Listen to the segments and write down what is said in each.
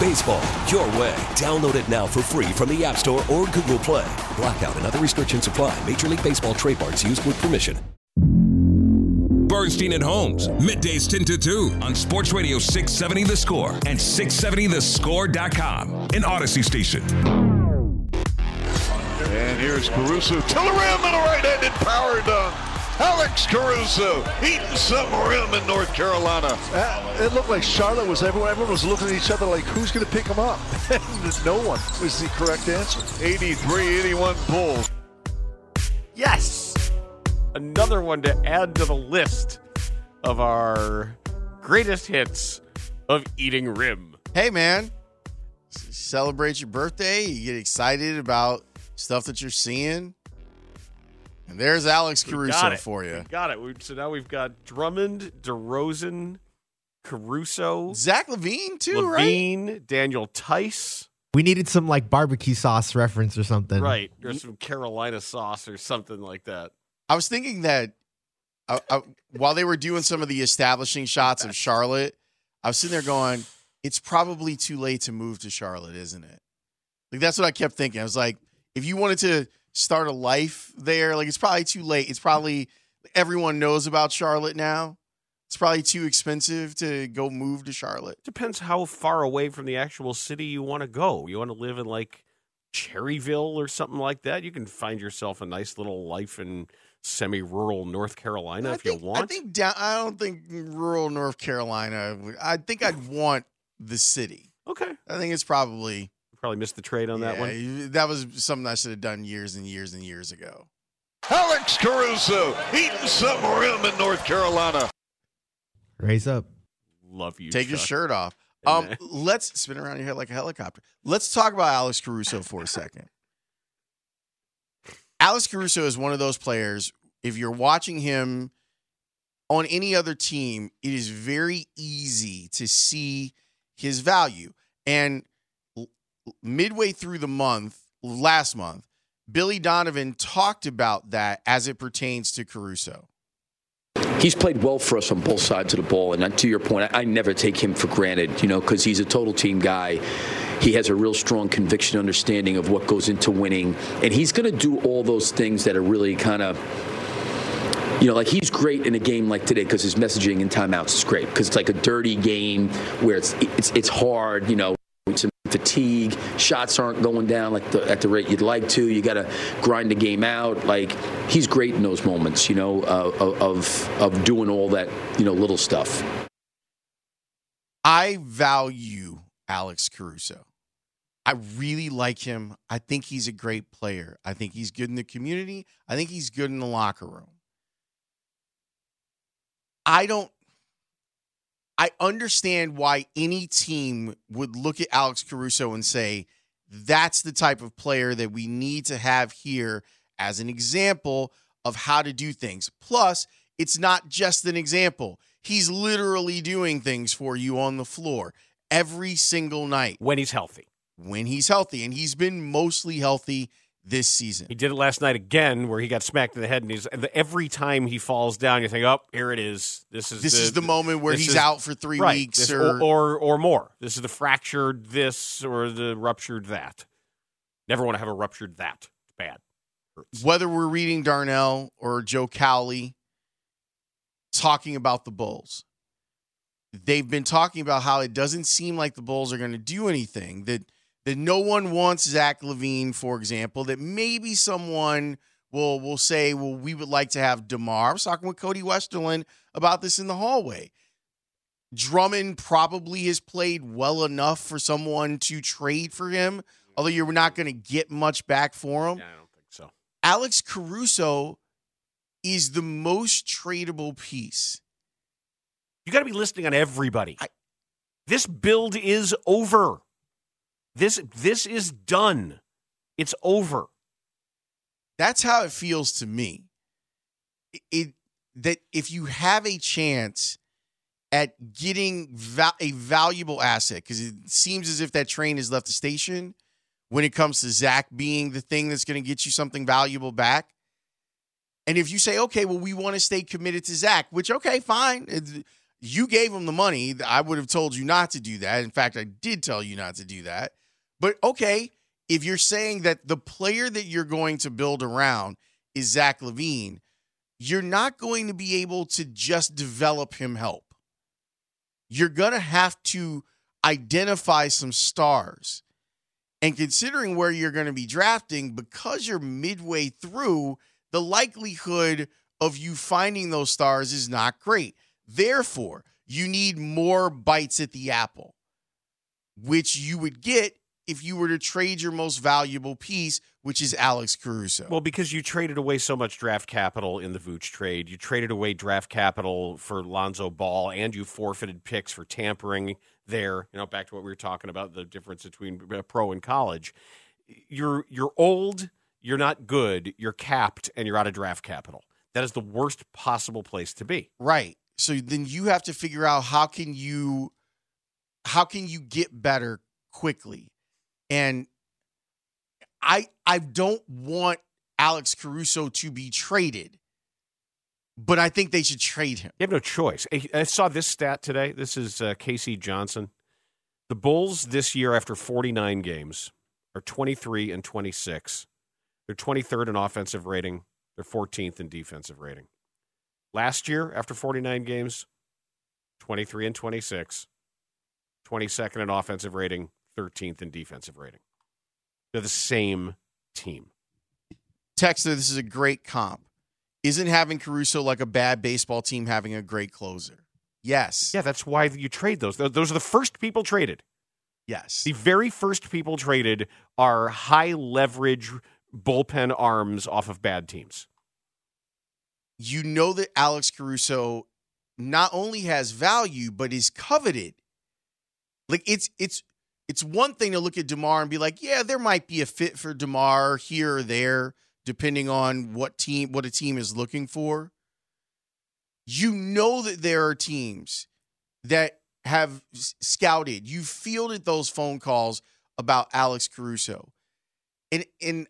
Baseball, your way. Download it now for free from the App Store or Google Play. Blackout and other restrictions apply. Major League Baseball trademarks used with permission. Bernstein and Holmes, middays 10 to 2 on Sports Radio 670 The Score and 670thescore.com, an Audacy station. And here's Caruso to the rim and a right-handed power dunk. Alex Caruso eating some rim in North Carolina. Uh, it looked like Charlotte was everyone. Everyone was looking at each other like, who's going to pick him up? no one was the correct answer. 83-81 Bulls. Yes! Another one to add to the list of our greatest hits of eating rim. Hey, man. Celebrate your birthday. You get excited about stuff that you're seeing. And there's Alex We got Caruso it. for you. We got it. We, so now we've got Drummond, DeRozan, Caruso, Zach LaVine, too, right? LaVine, Daniel Tice. We needed some like barbecue sauce reference or something. Right. Or some Carolina sauce or something like that. I was thinking that uh, uh, while they were doing some of the establishing shots of Charlotte, I was sitting there going, it's probably too late to move to Charlotte, isn't it? Like, that's what I kept thinking. I was like, if you wanted to start a life there, like, it's probably too late. It's probably everyone knows about Charlotte now. It's probably too expensive to go move to Charlotte. Depends how far away from the actual city you want to go. You want to live in like Cherryville or something like that. You can find yourself a nice little life in semi-rural North Carolina I if think, you want. I think down. I don't think rural North Carolina. I think I'd want the city. okay, I think it's probably probably missed the trade on that one. you- That was something I should have done years and years and years ago. Alex Caruso eating some rim in North Carolina. Raise up. Love you. Take your shirt off. Um, let's spin around your head like a helicopter. Let's talk about Alex Caruso for a second. Alex Caruso is one of those players. If you're watching him on any other team, it is very easy to see his value. And l- midway through the month, last month, Billy Donovan talked about that as it pertains to Caruso. He's played well for us on both sides of the ball, and to your point, I, I never take him for granted, you know, because he's a total team guy. He has a real strong conviction, understanding of what goes into winning, and he's going to do all those things that are really kind of, you know, like he's great in a game like today because his messaging and timeouts is great because it's like a dirty game where it's it's it's hard, you know. Fatigue, shots aren't going down like the, at the rate you'd like to. You got to grind the game out. Like he's great in those moments, you know, uh, of of doing all that, you know, little stuff. I value Alex Caruso. I really like him. I think he's a great player. I think he's good in the community. I think he's good in the locker room. I don't I understand why any team would look at Alex Caruso and say that's the type of player that we need to have here as an example of how to do things. Plus, it's not just an example. He's literally doing things for you on the floor every single night when he's healthy. when he's healthy. And he's been mostly healthy this season. He did it last night again, where he got smacked in the head, and he's every time he falls down, you think, "Oh, here it is. This is This is the moment where he's is- out for three right, weeks this- or, or or more. This is the fractured this or the ruptured that. Never want to have a ruptured that. It's bad. Hurts. whether we're reading Darnell or Joe Cowley talking about the Bulls. They've been talking about how it doesn't seem like the Bulls are going to do anything. That that no one wants Zach LaVine, for example. That maybe someone will will say, "Well, we would like to have DeMar." I was talking with Cody Westerlund about this in the hallway. Drummond probably has played well enough for someone to trade for him, although you're not going to get much back for him. Yeah, I don't think so. Alex Caruso is the most tradable piece. You got to be listening on everybody. I- this build is over. This this is done. It's over. That's how it feels to me. it that if you have a chance at getting va- a valuable asset, because it seems as if that train has left the station when it comes to Zach being the thing that's going to get you something valuable back. And if you say, okay, well, we want to stay committed to Zach, which, okay, fine. You gave him the money. I would have told you not to do that. In fact, I did tell you not to do that. But okay, if you're saying that the player that you're going to build around is Zach LaVine, you're not going to be able to just develop him help. You're going to have to identify some stars. And considering where you're going to be drafting, because you're midway through, the likelihood of you finding those stars is not great. Therefore, you need more bites at the apple, which you would get if you were to trade your most valuable piece, which is Alex Caruso. Well, because you traded away so much draft capital in the Vooch trade, you traded away draft capital for Lonzo Ball, and you forfeited picks for tampering there. You know, back to what we were talking about the difference between uh, pro and college. You're you're old, you're not good, you're capped, and you're out of draft capital. That is the worst possible place to be. Right. So then you have to figure out how can you how can you get better quickly. And I I don't want Alex Caruso to be traded. But I think they should trade him. You have no choice. I saw this stat today. This is uh, K.C. Johnson. The Bulls this year, after 49 games, are 23 and 26. They're 23rd in offensive rating. They're 14th in defensive rating. Last year, after 49 games, 23 and 26, 22nd in offensive rating, 13th in defensive rating. They're the same team. Texter, this is a great comp. Isn't having Caruso like a bad baseball team having a great closer? Yes. Yeah, that's why you trade those. Those are the first people traded. Yes. The very first people traded are high leverage bullpen arms off of bad teams. You know that Alex Caruso not only has value but is coveted. Like it's it's it's one thing to look at DeMar and be like, yeah, there might be a fit for DeMar here or there depending on what team what a team is looking for. You know that there are teams that have scouted. You fielded those phone calls about Alex Caruso. And and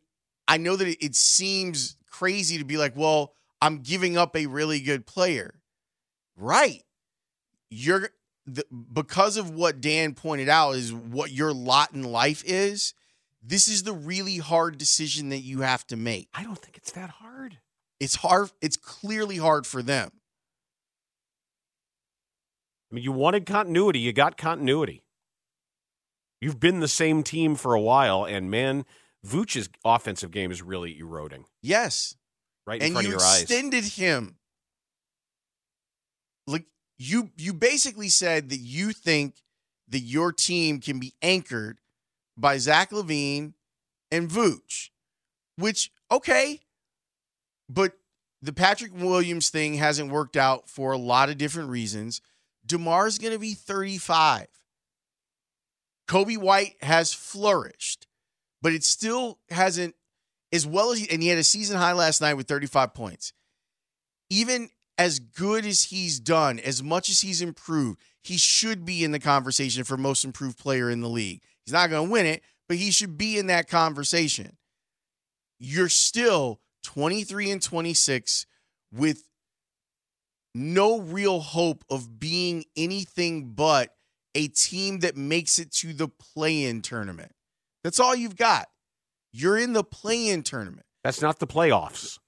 I know that it, it seems crazy to be like, well, I'm giving up a really good player. Right. You're the, because of what Dan pointed out is what your lot in life is. This is the really hard decision that you have to make. I don't think it's that hard. It's hard. It's clearly hard for them. I mean, you wanted continuity, you got continuity. You've been the same team for a while, and man, Vooch's offensive game is really eroding Yes. Right and you your eyes. extended him. Like you you basically said that you think that your team can be anchored by Zach LaVine and Vooch, which okay, but the Patrick Williams thing hasn't worked out for a lot of different reasons. DeMar's going to be 35. Coby White has flourished, but it still hasn't as well as he, and he had a season high last night with 35 points. Even as good as he's done, as much as he's improved, he should be in the conversation for most improved player in the league. He's not going to win it, but he should be in that conversation. You're still 23 and 26 with no real hope of being anything but a team that makes it to the play-in tournament. That's all you've got. You're in the play-in tournament. That's not the playoffs.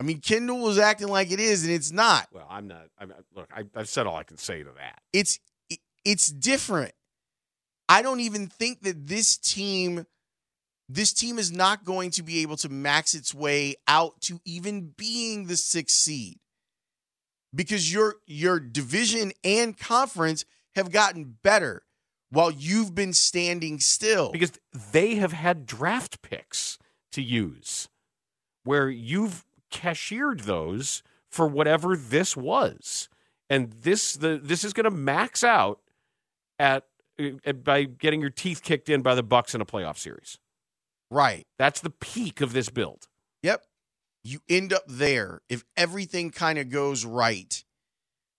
I mean, Kendall was acting like it is, and it's not. Well, I'm not. I'm, look, I, I've said all I can say to that. It's it- it's different. I don't even think that this team, this team is not going to be able to max its way out to even being the sixth seed, because your your division and conference have gotten better while you've been standing still. because they have had draft picks to use where you've cashiered those for whatever this was and this the this is going to max out at, at by getting your teeth kicked in by the bucks in a playoff series right. that's the peak of this build Yep. you end up there if everything kind of goes right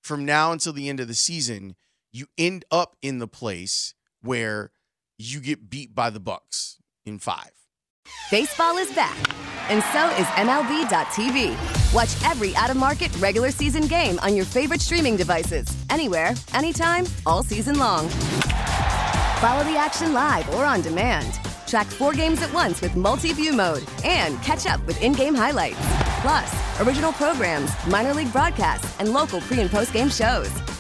from now until the end of the season you end up in the place where you get beat by the bucks in five Baseball is back, and so is MLB.tv. Watch every out of market regular season game on your favorite streaming devices, anywhere, anytime, all season long. Follow the action live or on demand. Track four games at once with multi view mode and catch up with in game highlights. Plus, original programs, minor league broadcasts, and local pre and post game shows.